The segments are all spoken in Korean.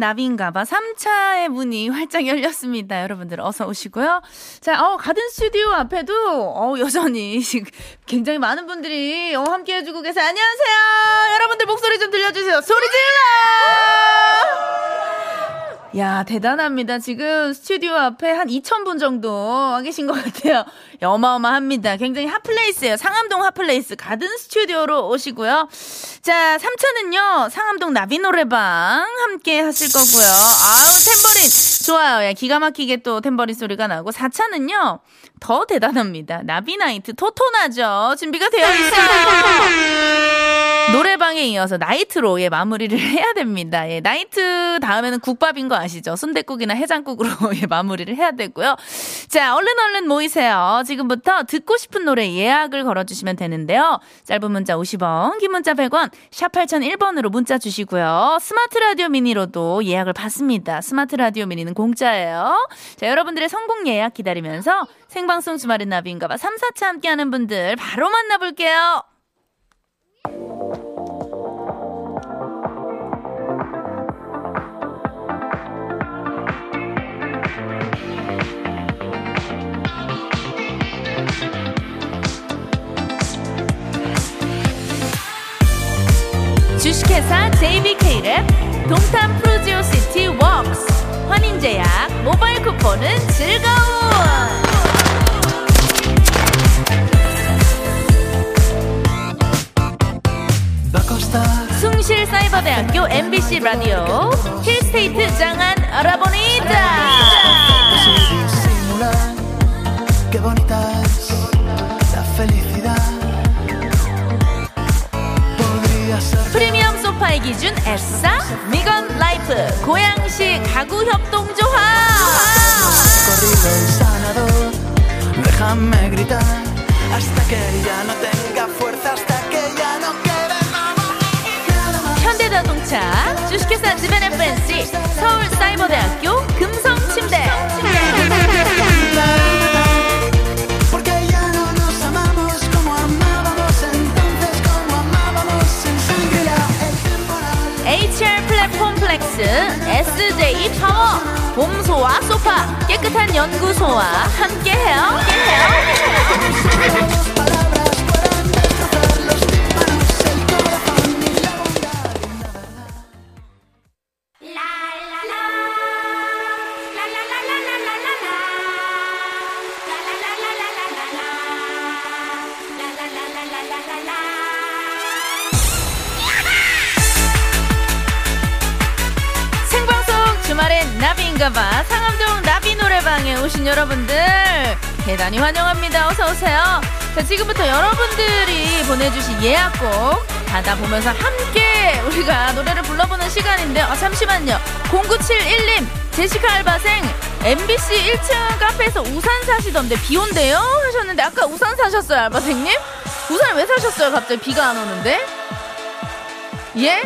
나비인가봐 3차의 문이 활짝 열렸습니다. 여러분들 어서 오시고요. 자, 어, 가든 스튜디오 앞에도 어, 여전히 굉장히 많은 분들이 어, 함께 해주고 계세요. 안녕하세요. 여러분들 목소리 좀 들려주세요. 소리 질러! 야, 대단합니다. 지금 스튜디오 앞에 한 2,000분 정도 와 계신 것 같아요. 어마어마합니다. 굉장히 hot place예요. 상암동 hot place 가든 스튜디오로 오시고요. 자, 3차는요, 상암동 나비 노래방 함께 하실 거고요. 아우, 탬버린. 좋아요. 야, 기가 막히게 또 탬버린 소리가 나고. 4차는요, 더 대단합니다. 나비 나이트 토토나죠. 준비가 되어 있어요. 노래방에 이어서 나이트로 예, 마무리를 해야 됩니다. 예, 나이트 다음에는 국밥인 거 아시죠? 순대국이나 해장국으로 예, 마무리를 해야 되고요. 자, 얼른 얼른 모이세요. 지금부터 듣고 싶은 노래 예약을 걸어주시면 되는데요. 짧은 문자 50원, 긴 문자 100원, 샵 8001번으로 문자 주시고요. 스마트 라디오 미니로도 예약을 받습니다. 스마트 라디오 미니는 공짜예요. 자, 여러분들의 선곡 예약 기다리면서 생방송 주말의 나비인가봐 3, 4차 함께하는 분들 바로 만나볼게요. 주식회사 JBK랩 동탄 푸르지오 시티 웍스 환인제약 모바일 쿠폰은 즐거운! 숭실 사이버대학교 MBC 라디오 힐스테이트 장안 알아보니다 기준 에싸 미건 라이프. 고양시 가구 협동조합. 현대자동차 주식회사 지벤FNC 서울사이버대학교 금 파 깨끗한 연구소와 함께해요. 생방송 상암동 나비 노래방에 오신 여러분들 대단히 환영합니다. 어서 오세요. 자 지금부터 여러분들이 보내주신 예약곡 받아보면서 함께 우리가 노래를 불러보는 시간인데 아 잠시만요. 0971님 제시카 알바생 MBC 1층 카페에서 우산 사시던데 비 온대요 하셨는데 아까 우산 사셨어요 알바생님? 우산 왜 사셨어요 갑자기 비가 안 오는데? 예?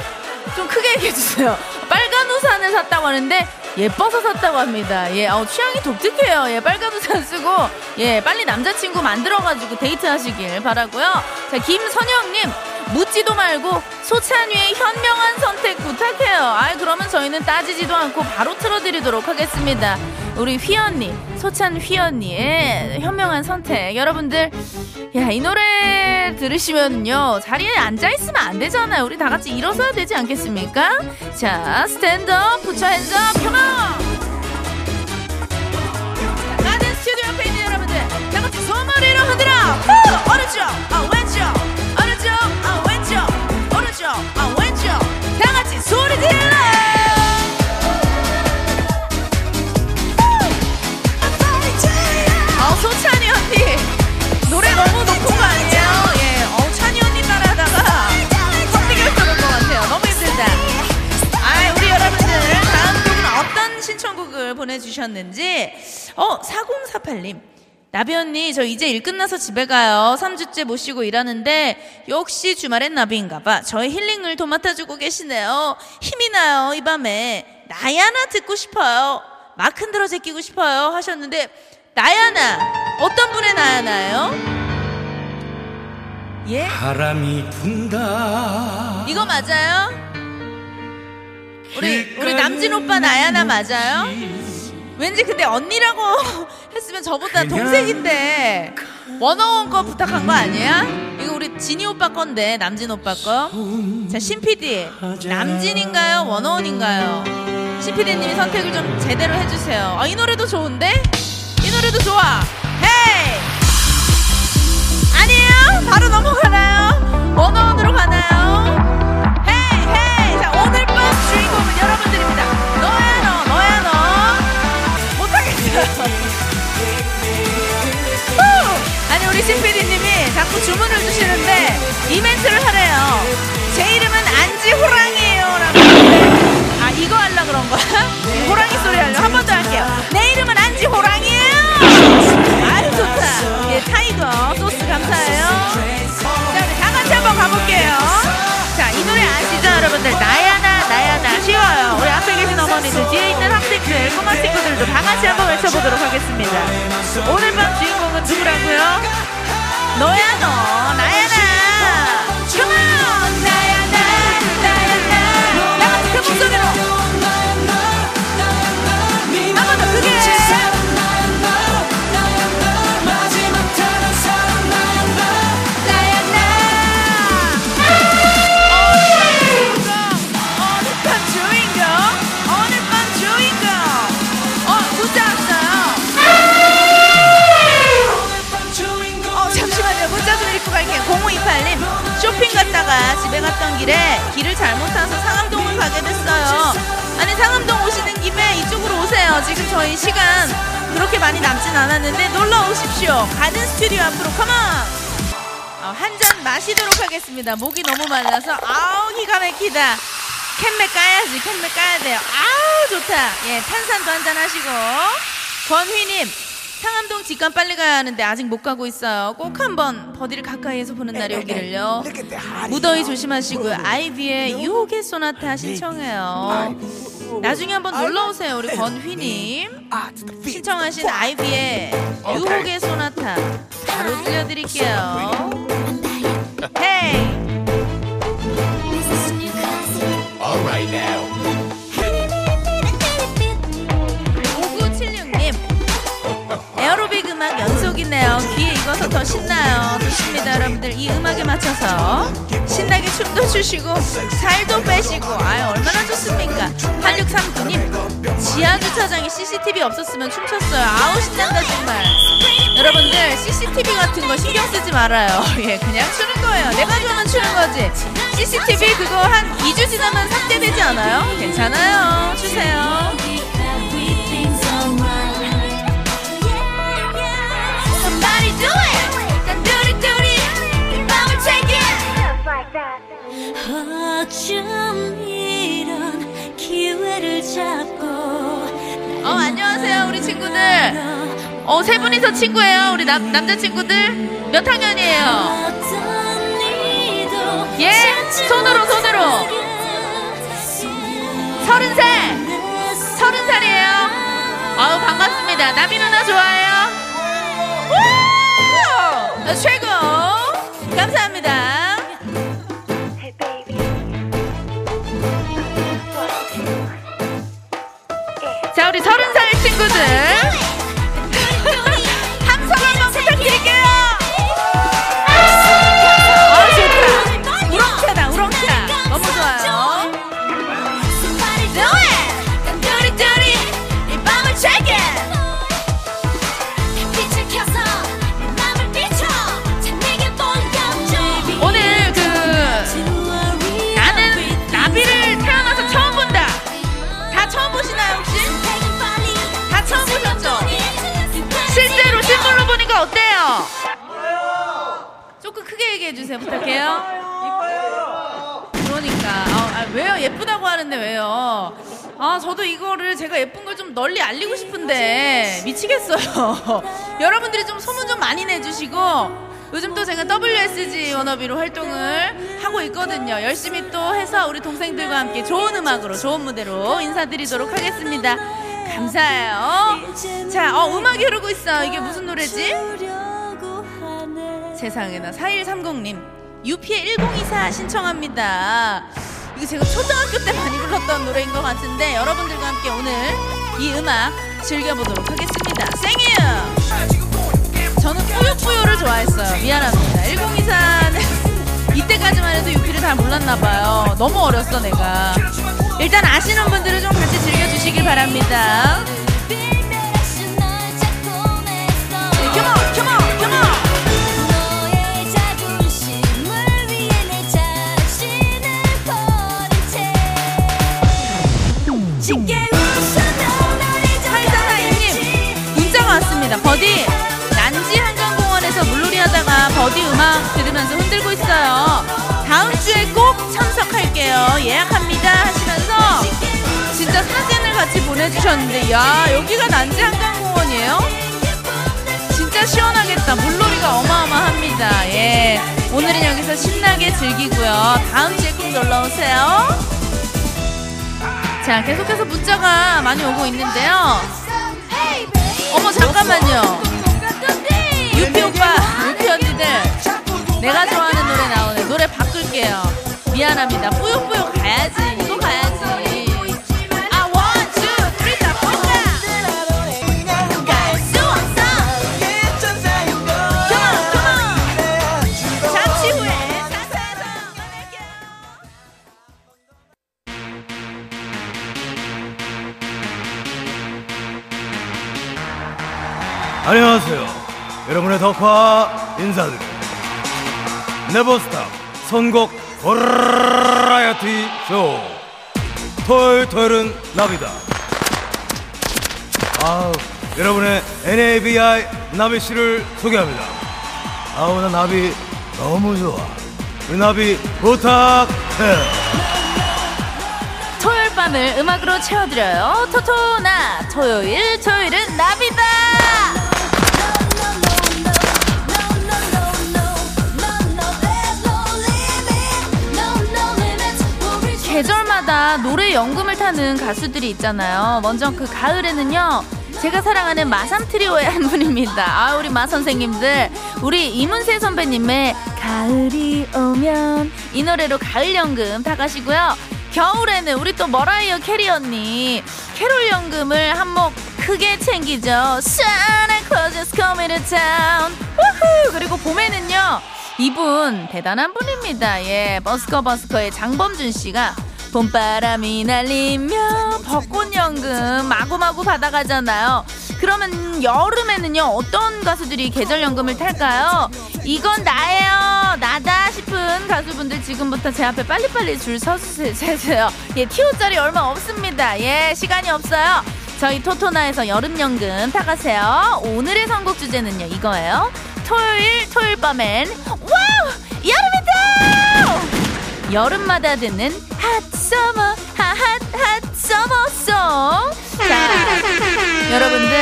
좀 크게 얘기해주세요. 빨간 우산을 샀다고 하는데 예뻐서 샀다고 합니다. 예, 어, 취향이 독특해요. 예, 빨간 우산 쓰고 예, 빨리 남자친구 만들어가지고 데이트하시길 바라고요. 자, 김선영님 묻지도 말고 소찬휘의 현명한 선택 부탁해요. 아, 그러면 저희는 따지지도 않고 바로 틀어드리도록 하겠습니다. 우리 휘 언니, 소찬 휘 언니의 현명한 선택. 여러분들, 야, 이 노래 들으시면요. 자리에 앉아 있으면 안 되잖아요. 우리 다 같이 일어서야 되지 않겠습니까? 자, 스탠드업, 부처 핸즈업, 컴온! 가든 스튜디오 있는 여러분들, 다 같이 손머리를 흔들어! 후! 오른쪽, 아, 보내주셨는지. 어 4048님. 나비 언니 저 이제 일 끝나서 집에 가요. 3주째 못 쉬고 일하는데 역시 주말엔 나비인가봐. 저의 힐링을 도맡아주고 계시네요. 힘이 나요 이 밤에. 나야나 듣고 싶어요. 막 흔들어 제끼고 싶어요 하셨는데 나야나. 어떤 분의 나야나예요? 예? 바람이 분다. 이거 맞아요? 우리 우리 남진 오빠 나야나 맞아요? 왠지 근데 언니라고 했으면 저보다 동생인데 원어원 거 부탁한 거 아니야? 이거 우리 진이 오빠 건데 남진 오빠 거. 자, 신 PD 남진인가요? 원어원인가요? 신 PD님이 선택을 좀 제대로 해주세요. 아, 이 노래도 좋은데? 이 노래도 좋아. 헤이! 아니에요? 바로 넘어가나요? 원어원으로 가나요? 헤이 헤이! 자, 오늘 밤 주인공은 여러분들입니다. 아니 우리 신PD님이 자꾸 주문을 주시는데 이벤트를 하래요. 제 이름은 안지호랑이에요. 라고 하는데 아 이거 하려 그런 거야? 네, 호랑이 소리 하려 한 번 더 할게요. 내 이름은 안지호랑이에요. 아유 좋다. 예 타이거 소스 감사해요. 자 우리 다 같이 한번 가볼게요. 자 이 노래 아시죠 여러분들? 나야 너야 너 길에 길을 잘못 타서 상암동을 가게 됐어요 아니 상암동 오시는 김에 이쪽으로 오세요 지금 저희 시간 그렇게 많이 남진 않았는데 놀러 오십시오 가든 스튜디오 앞으로 컴온 어, 한잔 마시도록 하겠습니다. 목이 너무 말라서 아우 기가 막히다. 캔맥 까야지. 캔맥 까야 돼요. 아우 좋다. 예, 탄산도 한잔 하시고. 권휘님 상암동 직관 빨리 가야 하는데 아직 못 가고 있어요. 꼭 한번 버디를 가까이에서 보는 날이 오기를요. 무더위 조심하시고요. 아이비의 유혹의 소나타 신청해요. 나중에 한번 놀러 오세요. 우리 권휘님 신청하신 아이비의 유혹의 소나타 바로 들려드릴게요. 헤이. 이 음악에 맞춰서 신나게 춤도 추시고 살도 빼시고 아유 얼마나 좋습니까? 8639님 지하주차장에 CCTV 없었으면 춤췄어요. 아우 신난다 정말. 여러분들 CCTV 같은 거 신경 쓰지 말아요. 예 그냥 추는 거예요. 내가 좋으면 추는 거지. CCTV 그거 한 2주 지나면 삭제되지 않아요? 괜찮아요. 추세요. Somebody do it! 어쩜 이런 기회를 잡고 어 안녕하세요 우리 친구들. 어 세 분이서 친구예요 우리 남, 남자친구들. 몇 학년이에요? 예? 손으로 손으로. 서른 살 서른 살이에요. 아우 반갑습니다. 나비 누나 좋아해요? 우! 최고! 감사합니다 우리 서른 살 친구들 많이 내주시고 요즘 또 제가 WSG 워너비로 활동을 하고 있거든요 열심히 또 해서 우리 동생들과 함께 좋은 음악으로 좋은 무대로 인사드리도록 하겠습니다 감사해요 자 어, 음악이 흐르고 있어 이게 무슨 노래지? 세상에나 4130님 유피의 1024 신청합니다. 이거 제가 초등학교 때 많이 불렀던 노래인 것 같은데 여러분들과 함께 오늘 이 음악 즐겨보도록 하겠습니다. 생유! 저는 뿌요뿌요를 좋아했어요. 미안합니다. 1024는 이때까지만 해도 유피를 잘 몰랐나봐요. 너무 어렸어 내가. 일단 아시는 분들은 좀 같이 즐겨주시길 바랍니다. 버디 음악 들으면서 흔들고 있어요. 다음 주에 꼭 참석할게요. 예약합니다 하시면서 진짜 사진을 같이 보내주셨는데 야 여기가 난지 한강공원이에요? 진짜 시원하겠다. 물놀이가 어마어마합니다. 예. 오늘은 여기서 신나게 즐기고요. 다음 주에 꼭 놀러 오세요. 자, 계속해서 문자가 많이 오고 있는데요. 어머, 잠깐만요. 유피 오빠, 덕화 인사드립니다. 네버스탑 선곡 버라이어티 쇼. 토요일 토요일은 나비다. 아우, 여러분의 NABI 나비 씨를 소개합니다. 아우, 나 나비 너무 좋아. 우리 나비 부탁해. 토요일 밤을 음악으로 채워드려요. 토토나 토요일 토요일은 나비다. 계절마다 노래 연금을 타는 가수들이 있잖아요. 먼저 그 가을에는요. 제가 사랑하는 마삼 트리오의 한 분입니다. 아, 우리 마 선생님들. 우리 이문세 선배님의 가을이 오면 이 노래로 가을 연금 다 가시고요. 겨울에는 우리 또 머라이어 캐리 언니 캐롤 연금을 한몫 크게 챙기죠. Santa Claus is coming to town. 우후! 그리고 봄에는요. 이분 대단한 분입니다. 예, 버스커 버스커의 장범준 씨가 봄바람이 날리며 벚꽃 연금 마구마구 받아가잖아요. 그러면 여름에는요 어떤 가수들이 계절 연금을 탈까요? 이건 나예요 나다 싶은 가수분들 지금부터 제 앞에 빨리빨리 줄 서주세요. 예, 티오짜리 얼마 없습니다. 예, 시간이 없어요. 저희 토토나에서 여름 연금 타가세요. 오늘의 선곡 주제는요 이거예요. 토요일 토요일 밤엔 wow 여름이다! 여름마다 듣는 hot summer hot hot summer song. 자 여러분들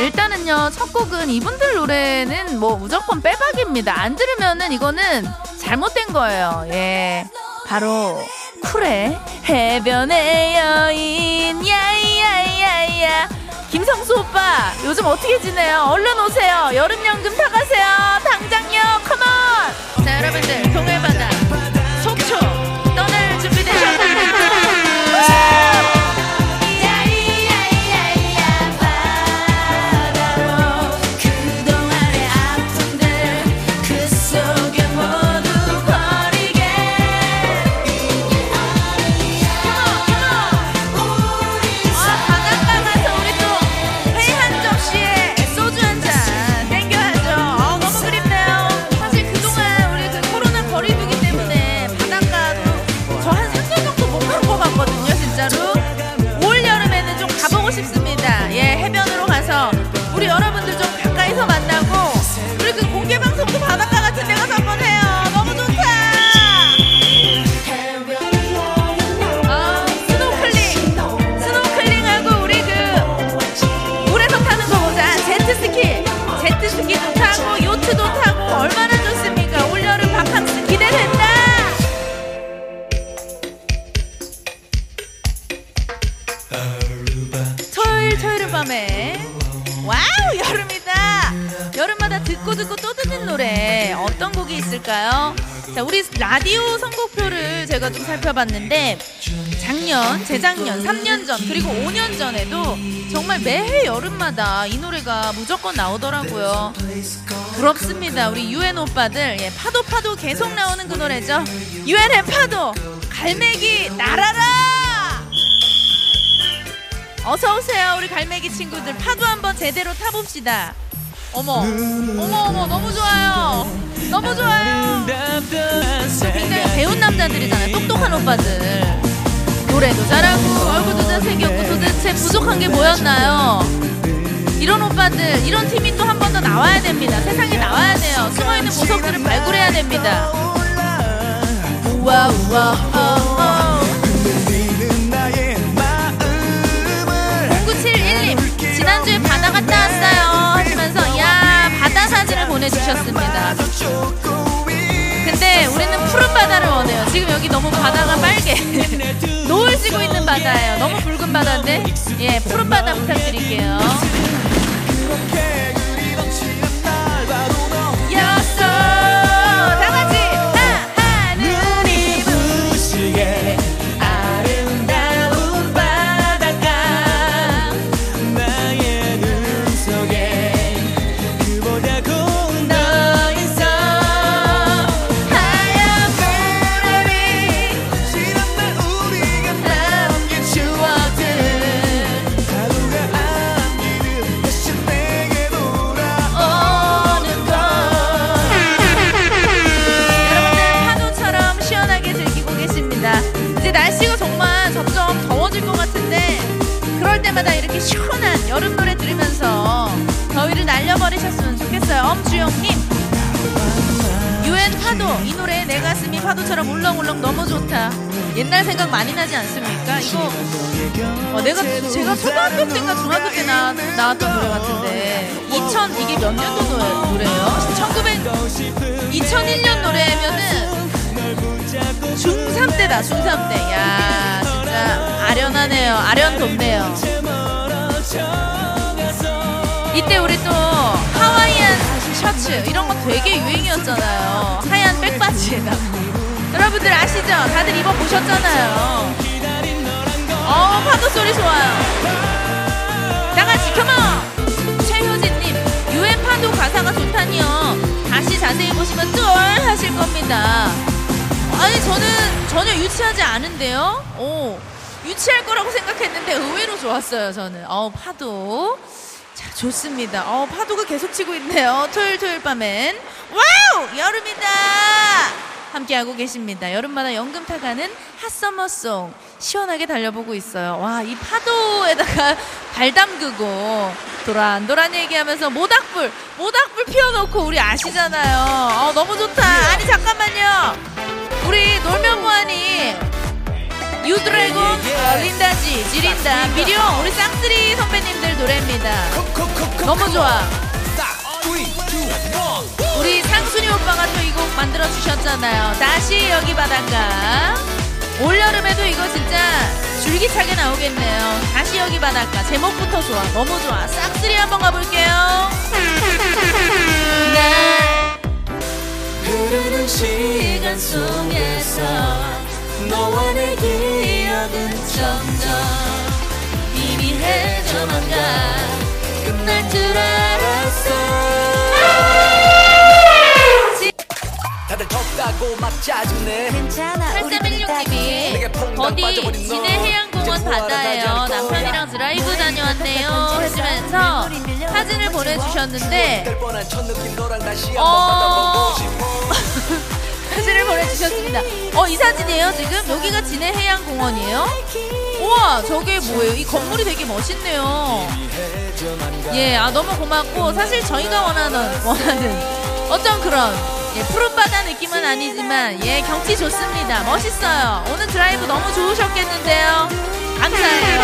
일단은요 첫 곡은 이분들 노래는 뭐 무조건 빼박입니다. 안 들으면은 이거는 잘못된 거예요. 예. 바로 쿨의 해변의 여인. 야야야야. 김성수 오빠 요즘 어떻게 지내요? 얼른 오세요. 여름연금 타가세요. 당장요. 컴온 자 여러분들 동해 토요일 밤에 wow 여름이다. 여름마다 듣고 듣고 또 듣는 노래 어떤 곡이 있을까요? 자, 우리 라디오 선곡표를 제가 좀 살펴봤는데 작년, 재작년, 3년 전 그리고 5년 전에도 정말 매해 여름마다 이 노래가 무조건 나오더라고요. 부럽습니다. 우리 유엔 오빠들 예, 파도 파도 계속 나오는 그 노래죠. 유엔의 파도 갈매기 날아라. 어서 오세요, 우리 갈매기 친구들. 파도 한번 제대로 타봅시다. 어머, 어머, 어머, 너무 좋아요. 너무 좋아요. 굉장히 배운 남자들이잖아요. 똑똑한 오빠들. 노래도 잘하고 얼굴도 잘생겼고 도대체 부족한 게 뭐였나요? 이런 오빠들, 이런 팀이 또 한 번 더 나와야 됩니다. 세상에 나와야 돼요. 숨어있는 보석들을 발굴해야 됩니다. 우와 우와 어, 어. 지난주에 바다 갔다 왔어요 하시면서 야 바다 사진을 보내주셨습니다. 근데 우리는 푸른 바다를 원해요. 지금 여기 너무 바다가 빨개. 노을 지고 있는 바다예요. 너무 붉은 바다인데? 예 푸른 바다 부탁드릴게요 어, 내가 제가 초등학교 때인가 중학교 때 나, 나왔던 노래 같은데. 2000 이게 몇 년도 노래, 노래예요? 1900 2001년 노래면은 중3 때다 중3 때야 진짜 아련하네요. 아련 돋네요. 이때 우리 또 하와이안 셔츠 이런 거 되게 유행이었잖아요. 하얀 백바지에다가. 여러분들 아시죠? 다들 입어보셨잖아요 어 파도 소리 좋아요. 다같이 컴온 최효진님 유엔 파도 가사가 좋다니요. 다시 자세히 보시면 쫄 하실 겁니다. 아니 저는 전혀 유치하지 않은데요? 오 유치할 거라고 생각했는데 의외로 좋았어요 저는. 어 파도. 자 좋습니다. 어 파도가 계속 치고 있네요. 토요일 토요일 밤엔. wow! 여름이다 함께하고 계십니다. 여름마다 연금 타가는 hot summer song 시원하게 달려보고 있어요. 와 이 파도에다가 발 담그고 도란도란 얘기하면서 모닥불 모닥불 피워놓고 우리 아시잖아요. 어, 너무 좋다. 아니 잠깐만요. 우리 놀면 뭐하니 유드래곤 어, 린다G 지린다 비룡 우리 싹쓰리 선배님들 노래입니다. 너무 좋아 우리 상순이 오빠가 또 이 곡 만들어 주셨잖아요. 다시 여기 바닷가. 올여름에도 이거 진짜 줄기차게 나오겠네요. 다시 여기 바닷가. 제목부터 좋아. 너무 좋아. 싹쓸이 한번 가볼게요. 네. 흐르는 시간 속에서 너와 내 기억은 점점 희미해져만 가 끝날 줄 알았어. 다들 덥다고 막 짜증내. 괜찮아. 8316님이 버디 진해 해양공원 바다예요. 남편이랑 드라이브 다녀왔네요. 해주면서 사진을 보내주셨는데 너랑 다시 어. 사진을 보내주셨습니다 어 이 사진이에요 지금? 여기가 진해 해양공원이에요? 우와 저게 뭐예요? 이 건물이 되게 멋있네요 예, 아 너무 고맙고 사실 저희가 원하는 원하는 어떤 그런 예, 푸른 바다 느낌은 아니지만 예 경치 좋습니다. 멋있어요. 오늘 드라이브 너무 좋으셨겠는데요. 감사해요.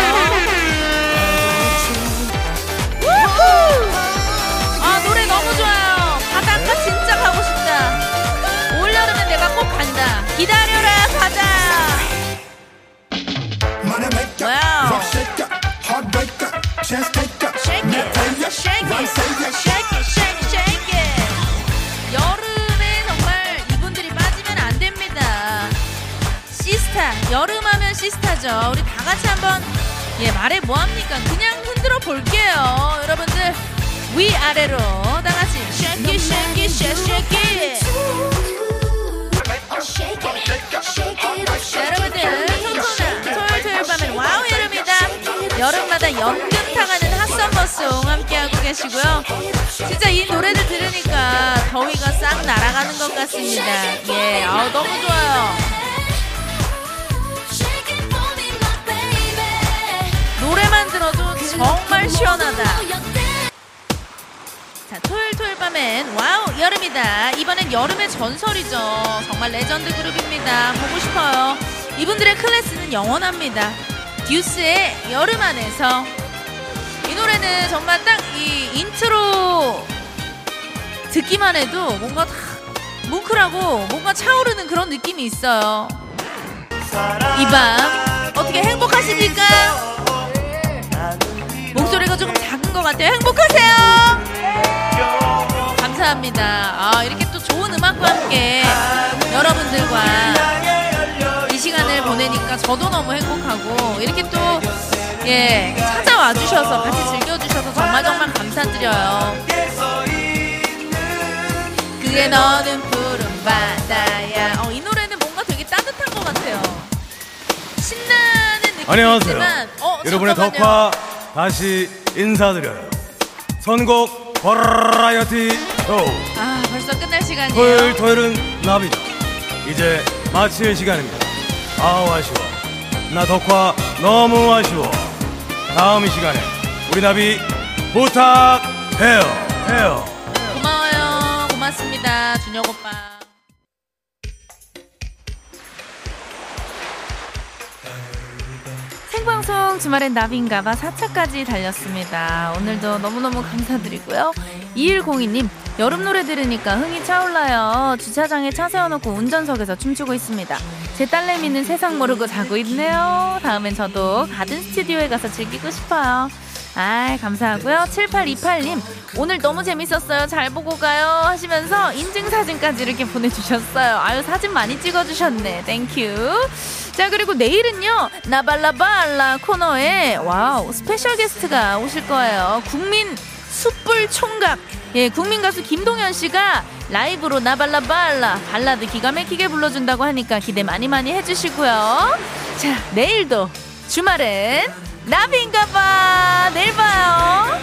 기다려라 가자 여름에 정말 이분들이 빠지면 안 됩니다. 시스타, 여름하면 시스타죠. 우리 다 같이 한번 예 말해 뭐합니까? 그냥 흔들어 볼게요, 여러분들. 위아래로 다 같이 쉐키 쉐키 쉐쉐키 자, 여러분들 토토와 토요일 토요일 밤엔 wow 여름이다. 여름마다 연금 타는 hot summer song 함께하고 계시고요. 진짜 이 노래들 들으니까 더위가 싹 날아가는 것 같습니다. 예, 아우 너무 좋아요. 노래만 들어도 정말 시원하다. 자, 토요일 토요일 밤엔 wow 여름이다. 이번엔 여름의 전설이죠. 정말 레전드 그룹입니다. 보고 싶어요. 이분들의 클래스는 영원합니다. 듀스의 여름 안에서 이 노래는 정말 딱 이 인트로 듣기만 해도 뭔가 다 뭉클하고 뭔가 차오르는 그런 느낌이 있어요. 이 밤 어떻게 행복하십니까? 목소리가 조금 작은 것 같아요. 행복하세요. 감사합니다. 아, 이렇게 또 좋은 음악과 함께 여러분들과 이 시간을 보내니까 저도 너무 행복하고 이렇게 또 예, 찾아와 주셔서 같이 즐겨 주셔서 정말 정말 감사드려요. 그게 너는 푸른 바다야. 어, 이 노래는 뭔가 되게 따뜻한 것 같아요. 신나는 느낌이 안녕하세요. 어, 여러분의 잠깐만요. 덕화 다시 인사드려요. 선곡 버라이어티 쇼. 아, 벌써 끝날 시간이에요. 토요일 토요일은 나비죠. 이제 마칠 시간입니다. 아우 아쉬워. 나 덕화 너무 아쉬워. 다음 이 시간에 우리 나비 부탁해요. 해요. 고마워요. 고맙습니다. 준혁 오빠. 방송 주말엔 나비인가봐 4차까지 달렸습니다. 오늘도 너무너무 감사드리고요. 2102님, 여름 노래 들으니까 흥이 차올라요. 주차장에 차 세워놓고 운전석에서 춤추고 있습니다. 제 딸내미는 세상 모르고 자고 있네요. 다음엔 저도 가든 스튜디오에 가서 즐기고 싶어요. 아, 감사하고요. 7828님, 오늘 너무 재밌었어요. 잘 보고 가요. 하시면서 인증사진까지 이렇게 보내주셨어요. 아유, 사진 많이 찍어주셨네. thank you. 자, 그리고 내일은요, 나발라발라 코너에, wow, special guest가 오실 거예요. 국민 숯불 총각. 예, 국민 가수 김동현 씨가 라이브로 나발라발라 발라드 기가 막히게 불러준다고 하니까 기대 많이 많이 해주시고요. 자, 내일도 주말엔 나비인가봐. 내일 봐요.